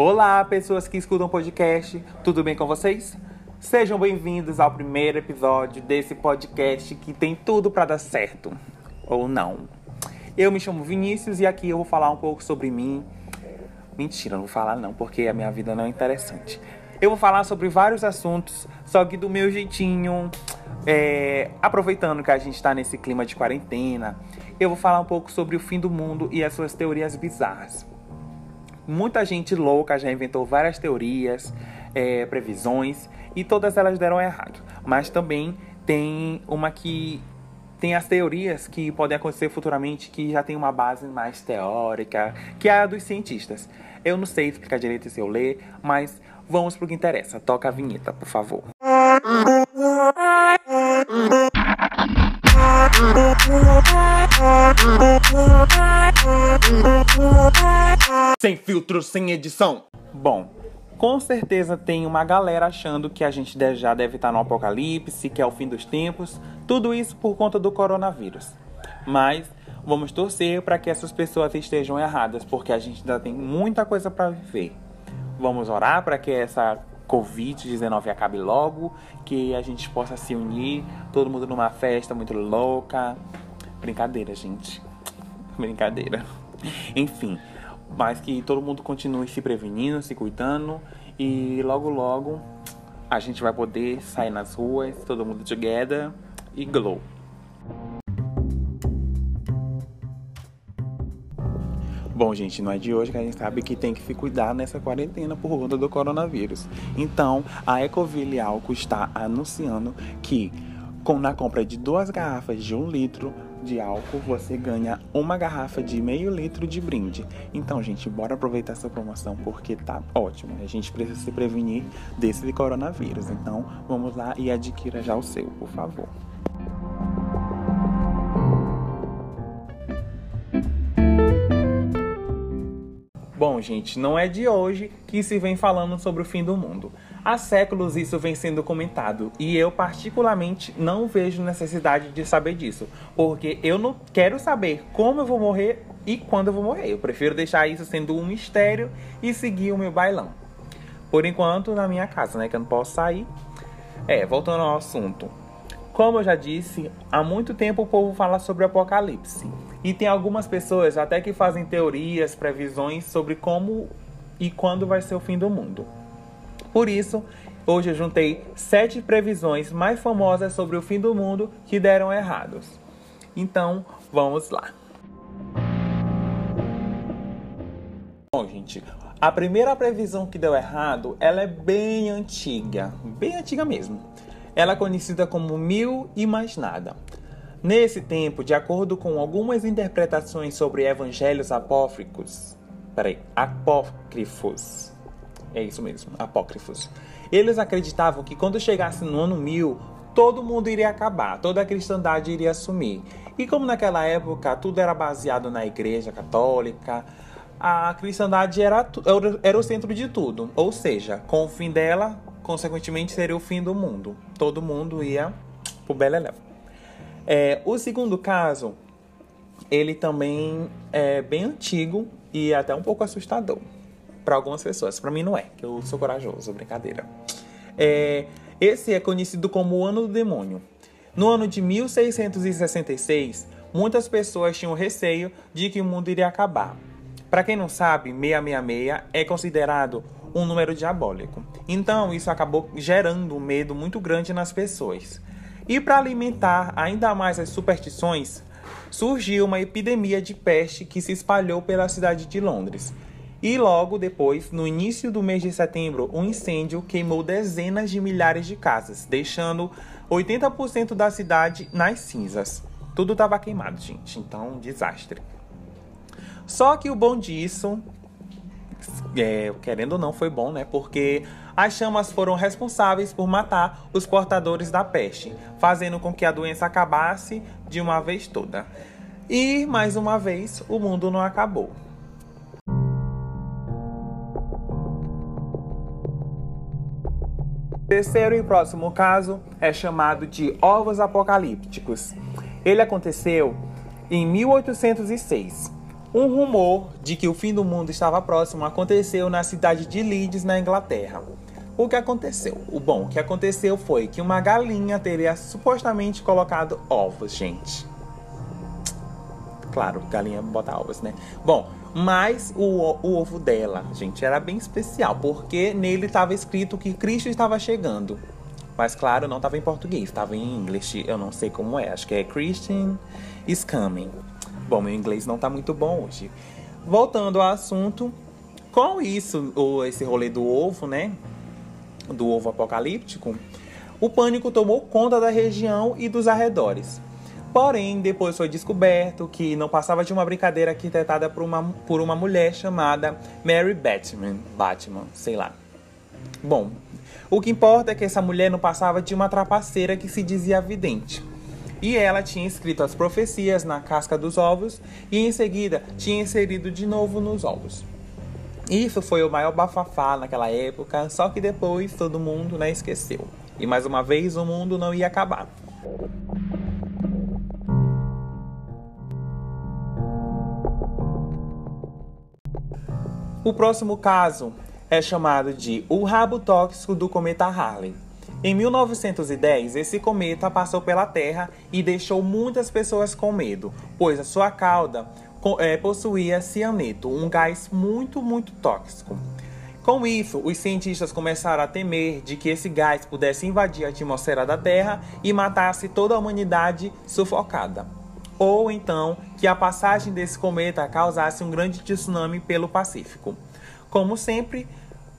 Olá, pessoas que escutam podcast, tudo bem com vocês? Sejam bem-vindos ao primeiro episódio desse podcast que tem tudo para dar certo ou não. Eu me chamo Vinícius e aqui eu vou falar um pouco sobre mim. Mentira, não vou falar não, porque a minha vida não é interessante. Eu vou falar sobre vários assuntos, só que do meu jeitinho, é, aproveitando que a gente está nesse clima de quarentena, eu vou falar um pouco sobre o fim do mundo e as suas teorias bizarras. Muita gente louca já inventou várias teorias, é, previsões, e todas elas deram errado. Mas também tem uma que tem as teorias que podem acontecer futuramente que já tem uma base mais teórica, que é a dos cientistas. Eu não sei explicar direito se eu ler, mas vamos pro que interessa. Toca a vinheta, por favor. Sem filtro, sem edição. Bom, com certeza tem uma galera achando que a gente já deve estar no apocalipse, que é o fim dos tempos, tudo isso por conta do coronavírus. Mas vamos torcer para que essas pessoas estejam erradas, porque a gente ainda tem muita coisa para viver. Vamos orar para que essa Covid-19 acabe logo, que a gente possa se unir, todo mundo numa festa muito louca. Brincadeira, gente. Brincadeira. Enfim, mas que todo mundo continue se prevenindo, se cuidando e logo logo a gente vai poder sair nas ruas, todo mundo together e glow. Bom, gente, não é de hoje que a gente sabe que tem que se cuidar nessa quarentena por conta do coronavírus. Então, a Ecoville Álcool está anunciando que com, na compra de duas garrafas de um litro, de álcool, você ganha uma garrafa de meio litro de brinde. Então, gente, bora aproveitar essa promoção porque tá ótimo. A gente precisa se prevenir desse coronavírus. Então, vamos lá e adquira já o seu, por favor. Bom, gente, não é de hoje que se vem falando sobre o fim do mundo. Há séculos isso vem sendo comentado e eu, particularmente, não vejo necessidade de saber disso, porque eu não quero saber como eu vou morrer e quando eu vou morrer. Eu prefiro deixar isso sendo um mistério e seguir o meu bailão. Por enquanto, na minha casa, né? Que eu não posso sair. É, voltando ao assunto. Como eu já disse, há muito tempo o povo fala sobre o apocalipse. E tem algumas pessoas até que fazem teorias, previsões sobre como e quando vai ser o fim do mundo. Por isso, hoje eu juntei sete previsões mais famosas sobre o fim do mundo que deram errados. Então, vamos lá. Bom, gente, a primeira previsão que deu errado, ela é bem antiga, bem antiga mesmo. Ela é conhecida como mil e mais nada. Nesse tempo, de acordo com algumas interpretações sobre evangelhos apócrifos, peraí, apócrifos, é isso mesmo, apócrifos. Eles acreditavam que quando chegasse no ano mil, todo mundo iria acabar, toda a cristandade iria sumir. E como naquela época tudo era baseado na igreja católica, a cristandade era, era o centro de tudo. Ou seja, com o fim dela, consequentemente seria o fim do mundo. Todo mundo ia pro Beleléu. É, o segundo caso, ele também é bem antigo e até um pouco assustador para algumas pessoas. Para mim não é, que eu sou corajoso, brincadeira. É, esse é conhecido como o Ano do Demônio. No ano de 1666, muitas pessoas tinham receio de que o mundo iria acabar. Para quem não sabe, 666 é considerado um número diabólico. Então, isso acabou gerando um medo muito grande nas pessoas. E para alimentar ainda mais as superstições, surgiu uma epidemia de peste que se espalhou pela cidade de Londres, e logo depois, no início do mês de setembro, um incêndio queimou dezenas de milhares de casas, deixando 80% da cidade nas cinzas. Tudo estava queimado, gente. Então, um desastre. Só que o bom disso, é, querendo ou não, foi bom, né? Porque as chamas foram responsáveis por matar os portadores da peste, fazendo com que a doença acabasse de uma vez toda. E, mais uma vez, o mundo não acabou. Terceiro e próximo caso é chamado de ovos apocalípticos. Ele aconteceu em 1806. Um rumor de que o fim do mundo estava próximo aconteceu na cidade de Leeds, na Inglaterra. O que aconteceu? O bom, o que aconteceu foi que uma galinha teria supostamente colocado ovos, gente. Claro, galinha bota ovos, né? Bom, mas o, o ovo dela, gente, era bem especial, porque nele estava escrito que Cristo estava chegando. Mas claro, não estava em português, estava em inglês, eu não sei como é, acho que é Christian is coming. Bom, meu inglês não está muito bom hoje. Voltando ao assunto, com isso, esse rolê do ovo, né? do ovo apocalíptico, o pânico tomou conta da região e dos arredores. Porém, depois foi descoberto que não passava de uma brincadeira arquitetada por uma, por uma mulher chamada Mary Batman, Batman, sei lá. Bom, o que importa é que essa mulher não passava de uma trapaceira que se dizia vidente. E ela tinha escrito as profecias na casca dos ovos e em seguida tinha inserido de novo nos ovos. Isso foi o maior bafafá naquela época, só que depois todo mundo né, esqueceu. E mais uma vez o mundo não ia acabar. O próximo caso é chamado de o rabo tóxico do cometa Harley. Em 1910, esse cometa passou pela Terra e deixou muitas pessoas com medo, pois a sua cauda é, possuía cianeto, um gás muito, muito tóxico. Com isso, os cientistas começaram a temer de que esse gás pudesse invadir a atmosfera da Terra e matasse toda a humanidade sufocada. Ou então que a passagem desse cometa causasse um grande tsunami pelo Pacífico. Como sempre,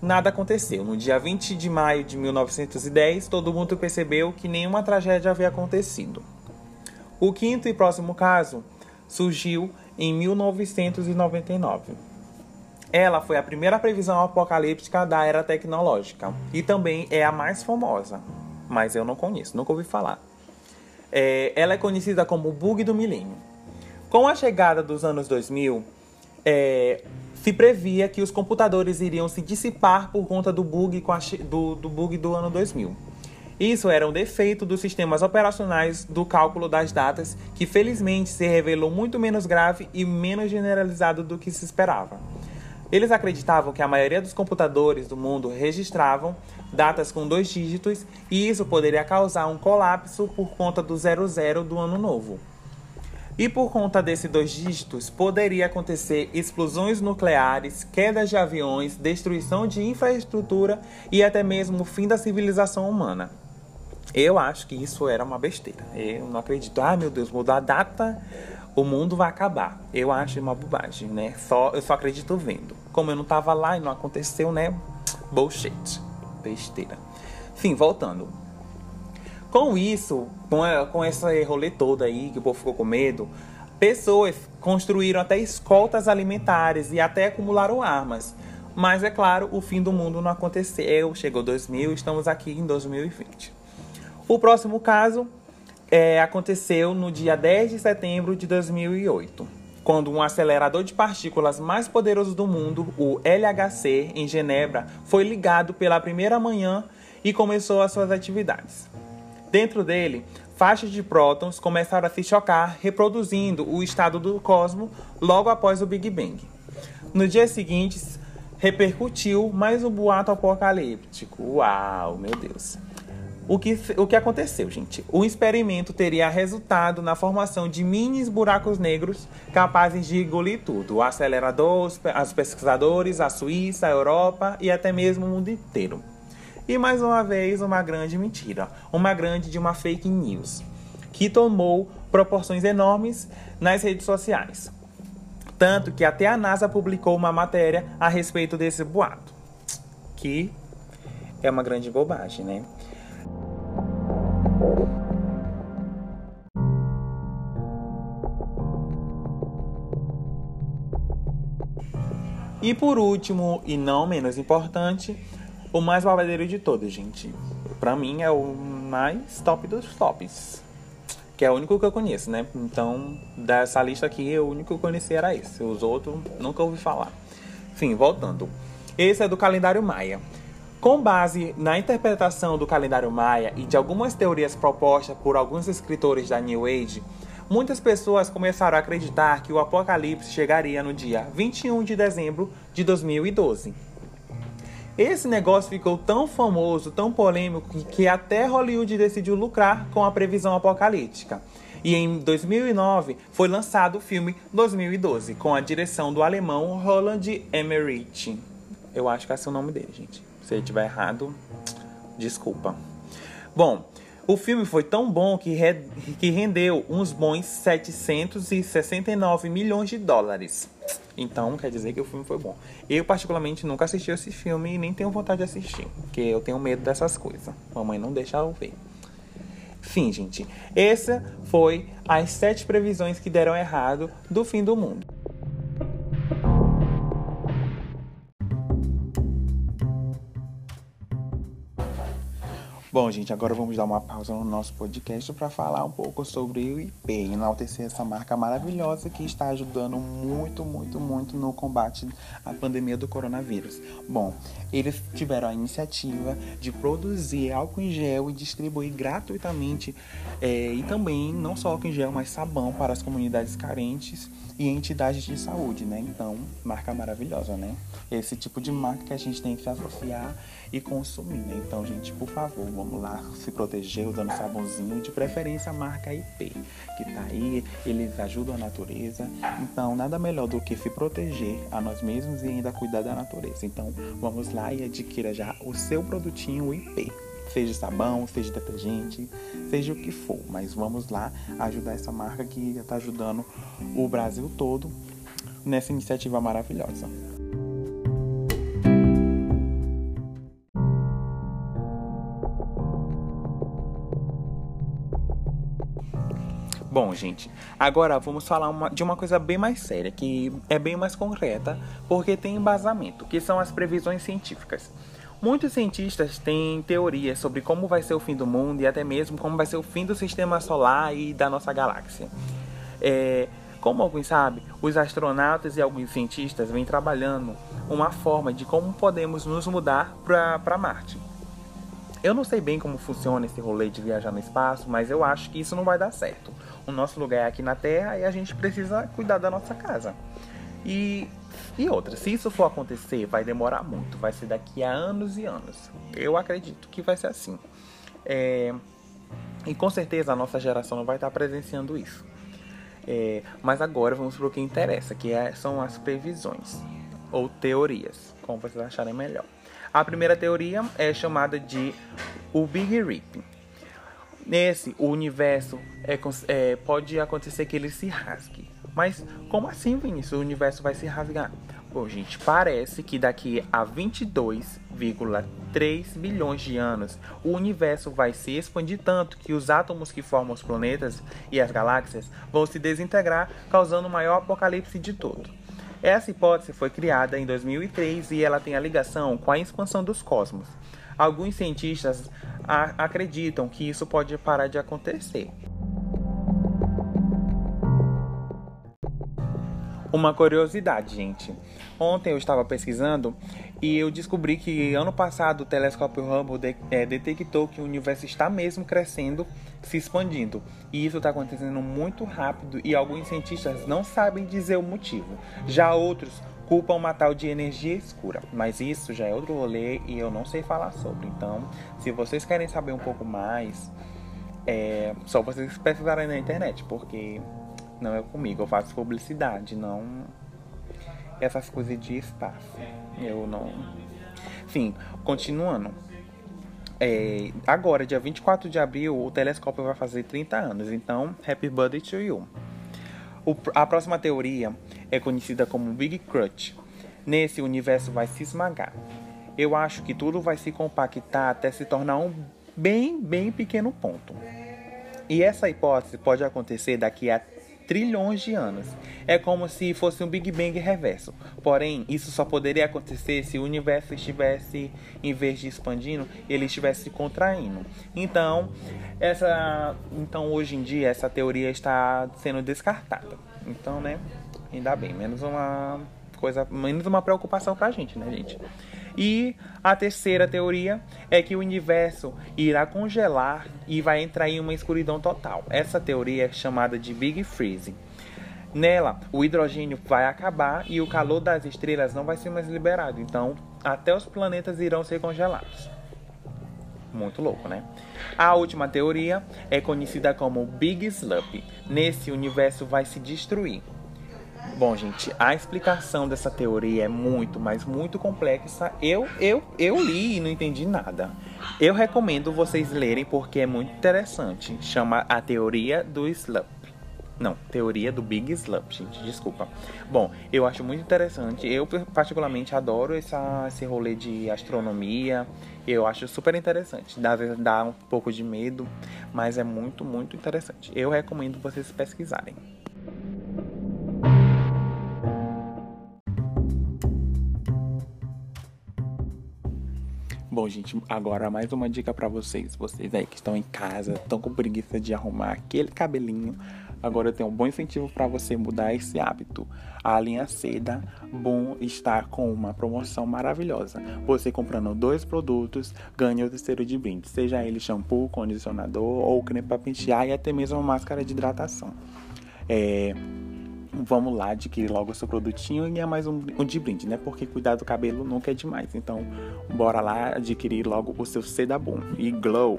nada aconteceu. No dia 20 de maio de 1910, todo mundo percebeu que nenhuma tragédia havia acontecido. O quinto e próximo caso surgiu em 1999. Ela foi a primeira previsão apocalíptica da era tecnológica e também é a mais famosa, mas eu não conheço, nunca ouvi falar. É, ela é conhecida como bug do milênio. Com a chegada dos anos 2000, é, se previa que os computadores iriam se dissipar por conta do bug, do, do bug do ano 2000. Isso era um defeito dos sistemas operacionais do cálculo das datas, que felizmente se revelou muito menos grave e menos generalizado do que se esperava. Eles acreditavam que a maioria dos computadores do mundo registravam datas com dois dígitos e isso poderia causar um colapso por conta do 00 do ano novo. E por conta desses dois dígitos, poderia acontecer explosões nucleares, quedas de aviões, destruição de infraestrutura e até mesmo o fim da civilização humana. Eu acho que isso era uma besteira. Eu não acredito. Ah, meu Deus, mudou a data, o mundo vai acabar. Eu acho uma bobagem, né? Só, eu só acredito vendo. Como eu não tava lá e não aconteceu, né? Bullshit. Besteira. Sim, voltando. Com isso, com, com esse rolê todo aí, que o povo ficou com medo, pessoas construíram até escoltas alimentares e até acumularam armas. Mas é claro, o fim do mundo não aconteceu. Chegou 2000, estamos aqui em 2020. O próximo caso é, aconteceu no dia 10 de setembro de 2008, quando um acelerador de partículas mais poderoso do mundo, o LHC, em Genebra, foi ligado pela primeira manhã e começou as suas atividades. Dentro dele, faixas de prótons começaram a se chocar, reproduzindo o estado do cosmos logo após o Big Bang. No dia seguinte, repercutiu mais um boato apocalíptico. Uau, meu Deus! O que, o que aconteceu, gente? O experimento teria resultado na formação de mini buracos negros capazes de engolir tudo: o acelerador, os pesquisadores, a Suíça, a Europa e até mesmo o mundo inteiro. E mais uma vez, uma grande mentira, uma grande de uma fake news, que tomou proporções enormes nas redes sociais. Tanto que até a NASA publicou uma matéria a respeito desse boato, que é uma grande bobagem, né? E por último, e não menos importante, o mais babadeiro de todos, gente. Pra mim é o mais top dos tops. Que é o único que eu conheço, né? Então, dessa lista aqui, o único que eu conheci era esse. Os outros, nunca ouvi falar. Enfim, voltando. Esse é do calendário Maia. Com base na interpretação do calendário maia e de algumas teorias propostas por alguns escritores da New Age, muitas pessoas começaram a acreditar que o apocalipse chegaria no dia 21 de dezembro de 2012. Esse negócio ficou tão famoso, tão polêmico, que até Hollywood decidiu lucrar com a previsão apocalíptica. E em 2009 foi lançado o filme 2012, com a direção do alemão Roland Emmerich. Eu acho que é o nome dele, gente. Se eu estiver errado, desculpa. Bom, o filme foi tão bom que, re... que rendeu uns bons 769 milhões de dólares. Então, quer dizer que o filme foi bom. Eu, particularmente, nunca assisti esse filme e nem tenho vontade de assistir. Porque eu tenho medo dessas coisas. Mamãe não deixa eu ver. Fim, gente. Essa foi as sete previsões que deram errado do fim do mundo. Bom, gente, agora vamos dar uma pausa no nosso podcast para falar um pouco sobre o IP, enaltecer essa marca maravilhosa que está ajudando muito, muito, muito no combate à pandemia do coronavírus. Bom, eles tiveram a iniciativa de produzir álcool em gel e distribuir gratuitamente, é, e também não só álcool em gel, mas sabão para as comunidades carentes e entidades de saúde, né? Então, marca maravilhosa, né? Esse tipo de marca que a gente tem que se associar e consumir, né? Então, gente, por favor, vamos lá se proteger usando sabãozinho, de preferência a marca IP, que tá aí, eles ajudam a natureza. Então, nada melhor do que se proteger a nós mesmos e ainda cuidar da natureza. Então, vamos lá e adquira já o seu produtinho IP. Seja sabão, seja detergente, seja o que for, mas vamos lá ajudar essa marca que está ajudando o Brasil todo nessa iniciativa maravilhosa. Bom, gente, agora vamos falar uma, de uma coisa bem mais séria, que é bem mais concreta, porque tem embasamento, que são as previsões científicas. Muitos cientistas têm teorias sobre como vai ser o fim do mundo e até mesmo como vai ser o fim do sistema solar e da nossa galáxia. É, como alguns sabem, os astronautas e alguns cientistas vêm trabalhando uma forma de como podemos nos mudar para Marte. Eu não sei bem como funciona esse rolê de viajar no espaço, mas eu acho que isso não vai dar certo. O nosso lugar é aqui na Terra e a gente precisa cuidar da nossa casa. E, e outra, se isso for acontecer, vai demorar muito, vai ser daqui a anos e anos. Eu acredito que vai ser assim. É, e com certeza a nossa geração não vai estar presenciando isso. É, mas agora vamos para o que interessa, que é, são as previsões ou teorias, como vocês acharem melhor. A primeira teoria é chamada de o Big Rip. Nesse, o universo é, é, pode acontecer que ele se rasgue. Mas como assim, Vinícius? O universo vai se rasgar? Bom, gente, parece que daqui a 22,3 bilhões de anos, o universo vai se expandir tanto que os átomos que formam os planetas e as galáxias vão se desintegrar, causando o maior apocalipse de todo. Essa hipótese foi criada em 2003 e ela tem a ligação com a expansão dos cosmos. Alguns cientistas acreditam que isso pode parar de acontecer. Uma curiosidade, gente. Ontem eu estava pesquisando e eu descobri que ano passado o telescópio Hubble de, é, detectou que o universo está mesmo crescendo, se expandindo. E isso está acontecendo muito rápido e alguns cientistas não sabem dizer o motivo. Já outros culpam uma tal de energia escura. Mas isso já é outro rolê e eu não sei falar sobre. Então, se vocês querem saber um pouco mais, é só vocês pesquisarem na internet, porque não é comigo, eu faço publicidade, não essas coisas de espaço. Eu não. Enfim, continuando. É, agora, dia 24 de abril, o telescópio vai fazer 30 anos, então, happy birthday to you. O, a próxima teoria é conhecida como Big Crunch. Nesse, o universo vai se esmagar. Eu acho que tudo vai se compactar até se tornar um bem, bem pequeno ponto. E essa hipótese pode acontecer daqui a trilhões de anos. É como se fosse um Big Bang reverso. Porém, isso só poderia acontecer se o universo estivesse, em vez de expandindo, ele estivesse contraindo. Então, essa, então hoje em dia essa teoria está sendo descartada. Então, né, ainda bem, menos uma coisa, menos uma preocupação pra gente, né, gente? E a terceira teoria é que o universo irá congelar e vai entrar em uma escuridão total. Essa teoria é chamada de Big Freeze. Nela, o hidrogênio vai acabar e o calor das estrelas não vai ser mais liberado. Então, até os planetas irão ser congelados. Muito louco, né? A última teoria é conhecida como Big Slump. Nesse, universo vai se destruir. Bom, gente, a explicação dessa teoria é muito, mas muito complexa. Eu, eu, eu li e não entendi nada. Eu recomendo vocês lerem porque é muito interessante. Chama a teoria do slump. Não, teoria do Big Slump, gente, desculpa. Bom, eu acho muito interessante. Eu, particularmente, adoro essa, esse rolê de astronomia. Eu acho super interessante. Dá, dá um pouco de medo, mas é muito, muito interessante. Eu recomendo vocês pesquisarem. Gente, agora mais uma dica para vocês. Vocês aí que estão em casa, estão com preguiça de arrumar aquele cabelinho. Agora eu tenho um bom incentivo para você mudar esse hábito. A linha Seda Bom está com uma promoção maravilhosa. Você comprando dois produtos, ganha o terceiro de brinde, seja ele shampoo, condicionador ou creme para pentear e até mesmo máscara de hidratação. É, vamos lá adquirir logo o seu produtinho e ganhar mais um, um, de brinde, né? Porque cuidar do cabelo nunca é demais. Então, bora lá adquirir logo o seu Seda Bom e Glow.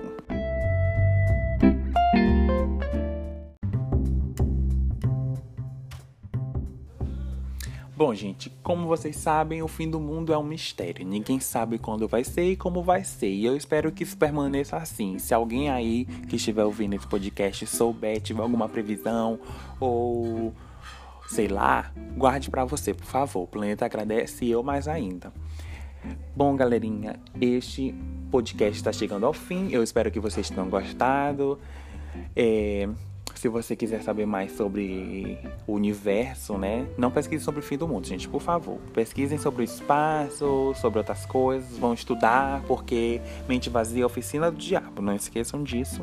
Bom, gente, como vocês sabem, o fim do mundo é um mistério. Ninguém sabe quando vai ser e como vai ser. E eu espero que isso permaneça assim. Se alguém aí que estiver ouvindo esse podcast souber, tiver alguma previsão ou sei lá, guarde para você, por favor. O planeta agradece e eu mais ainda. Bom, galerinha, este podcast está chegando ao fim. Eu espero que vocês tenham gostado. É, se você quiser saber mais sobre o universo, né? Não pesquise sobre o fim do mundo, gente, por favor. Pesquisem sobre o espaço, sobre outras coisas, vão estudar, porque mente vazia é oficina do diabo, não esqueçam disso.